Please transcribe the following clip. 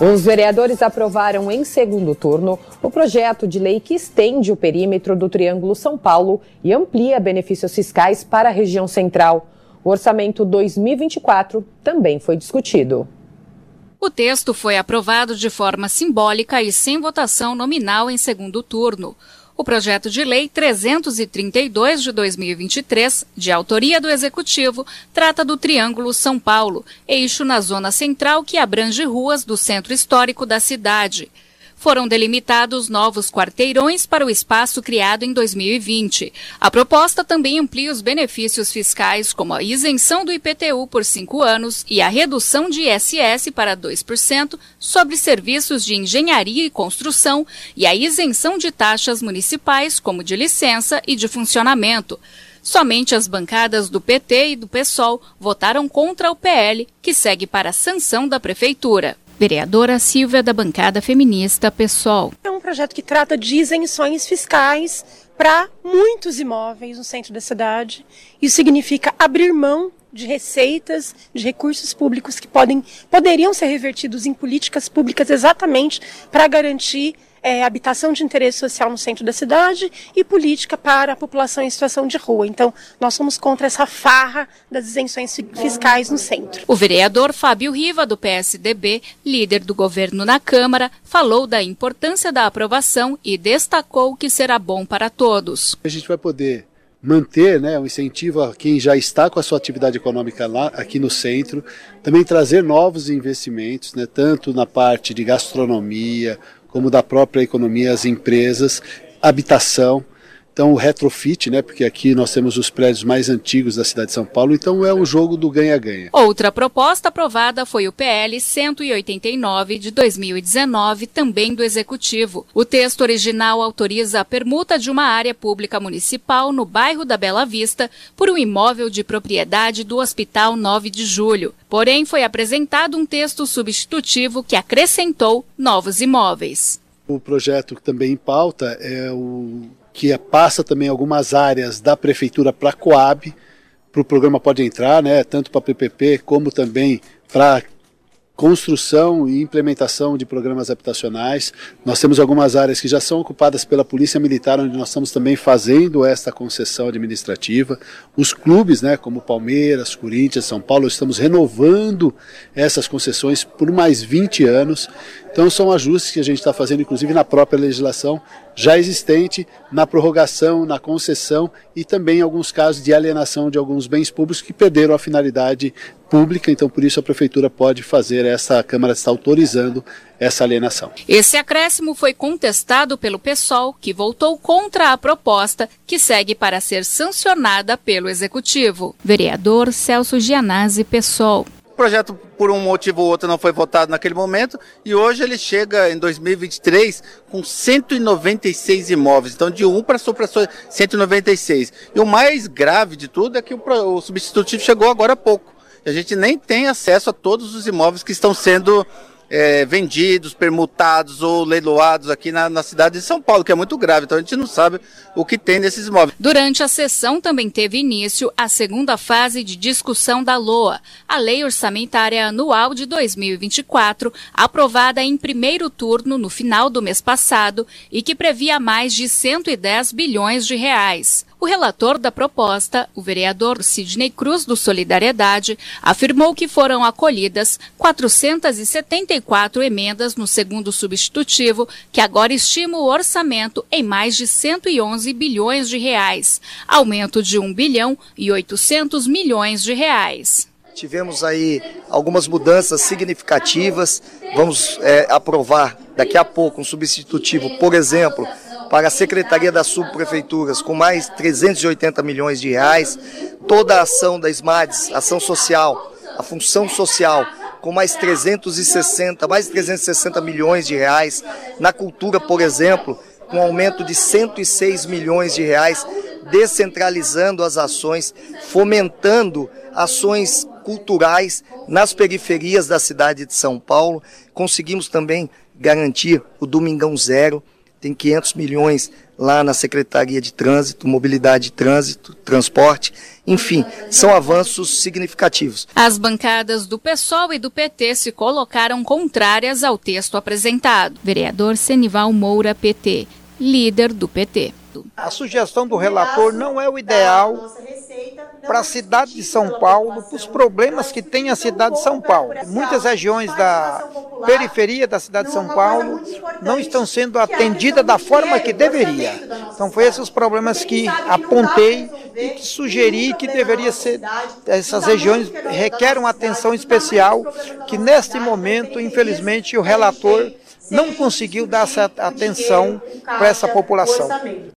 Os vereadores aprovaram em segundo turno o projeto de lei que estende o perímetro do Triângulo São Paulo e amplia benefícios fiscais para a região central. O orçamento 2024 também foi discutido. O texto foi aprovado de forma simbólica e sem votação nominal em segundo turno. O projeto de lei 332 de 2023, de autoria do Executivo, trata do Triângulo São Paulo, eixo na zona central que abrange ruas do centro histórico da cidade foram delimitados novos quarteirões para o espaço criado em 2020. A proposta também amplia os benefícios fiscais, como a isenção do IPTU por cinco anos e a redução de ISS para 2% sobre serviços de engenharia e construção e a isenção de taxas municipais, como de licença e de funcionamento. Somente as bancadas do PT e do PSOL votaram contra o PL, que segue para a sanção da Prefeitura. Vereadora Silvia da bancada feminista PSOL. É um projeto que trata de isenções fiscais para muitos imóveis no centro da cidade. Isso significa abrir mão de receitas, de recursos públicos que podem, poderiam ser revertidos em políticas públicas exatamente para garantir é, habitação de interesse social no centro da cidade e política para a população em situação de rua. Então, nós somos contra essa farra das isenções fiscais no centro. O vereador Fábio Riva, do PSDB, líder do governo na Câmara, falou da importância da aprovação e destacou que será bom para todos. A gente vai poder manter né, um incentivo a quem já está com a sua atividade econômica lá aqui no centro, também trazer novos investimentos, né, tanto na parte de gastronomia, como da própria economia, as empresas, habitação. Então o retrofit, né, porque aqui nós temos os prédios mais antigos da cidade de São Paulo, então é um jogo do ganha-ganha. Outra proposta aprovada foi o PL 189 de 2019, também do Executivo. O texto original autoriza a permuta de uma área pública municipal no bairro da Bela Vista por um imóvel de propriedade do Hospital 9 de Julho. Porém, foi apresentado um texto substitutivo que acrescentou novos imóveis. O projeto que também em pauta é o que passa também algumas áreas da prefeitura para a Coab, para o programa pode entrar, né, tanto para PPP como também para construção e implementação de programas habitacionais. Nós temos algumas áreas que já são ocupadas pela Polícia Militar, onde nós estamos também fazendo esta concessão administrativa. Os clubes, né, como Palmeiras, Corinthians, São Paulo, estamos renovando essas concessões por mais 20 anos. Então são ajustes que a gente está fazendo, inclusive na própria legislação já existente, na prorrogação, na concessão e também em alguns casos de alienação de alguns bens públicos que perderam a finalidade pública. Então por isso a prefeitura pode fazer essa, a Câmara está autorizando essa alienação. Esse acréscimo foi contestado pelo PSOL, que voltou contra a proposta, que segue para ser sancionada pelo Executivo. Vereador Celso Gianazzi, PSOL. O projeto, por um motivo ou outro, não foi votado naquele momento e hoje ele chega em 2023 com 196 imóveis. Então, de 1 para 196. E o mais grave de tudo é que o, o substitutivo chegou agora há pouco. A gente nem tem acesso a todos os imóveis que estão sendo é, vendidos, permutados ou leiloados aqui na, na, cidade de São Paulo, que é muito grave. Então a gente não sabe o que tem nesses imóveis. Durante a sessão também teve início a segunda fase de discussão da LOA, a Lei Orçamentária Anual de 2024, aprovada em primeiro turno no final do mês passado e que previa mais de 110 bilhões de reais. O relator da proposta, o vereador Sidney Cruz do Solidariedade, afirmou que foram acolhidas 474 emendas no segundo substitutivo, que agora estima o orçamento em mais de 111 bilhões de reais, aumento de 1 bilhão e 800 milhões de reais. Tivemos aí algumas mudanças significativas. Vamos é, aprovar daqui a pouco um substitutivo, por exemplo, para a Secretaria das Subprefeituras com mais 380 milhões de reais, toda a ação da SMADES, ação social, a função social, com mais 360, mais 360 milhões de reais, na cultura, por exemplo, com um aumento de 106 milhões de reais, descentralizando as ações, fomentando ações culturais nas periferias da cidade de São Paulo. Conseguimos também garantir o Domingão Zero, tem 500 milhões lá na Secretaria de Trânsito, Mobilidade de Trânsito, Transporte, enfim, são avanços significativos. As bancadas do PSOL e do PT se colocaram contrárias ao texto apresentado. Vereador Senival Moura, PT, líder do PT. A sugestão do relator não é o ideal para a cidade de São Paulo, para os problemas que tem a cidade de São Paulo. Muitas regiões da periferia da cidade de São Paulo não estão sendo atendidas da forma que deveria. Então, foi esses os problemas que apontei e que sugeri que deveria ser, essas regiões requerem uma atenção especial, que neste momento, infelizmente, o relator não conseguiu dar essa atenção para essa população.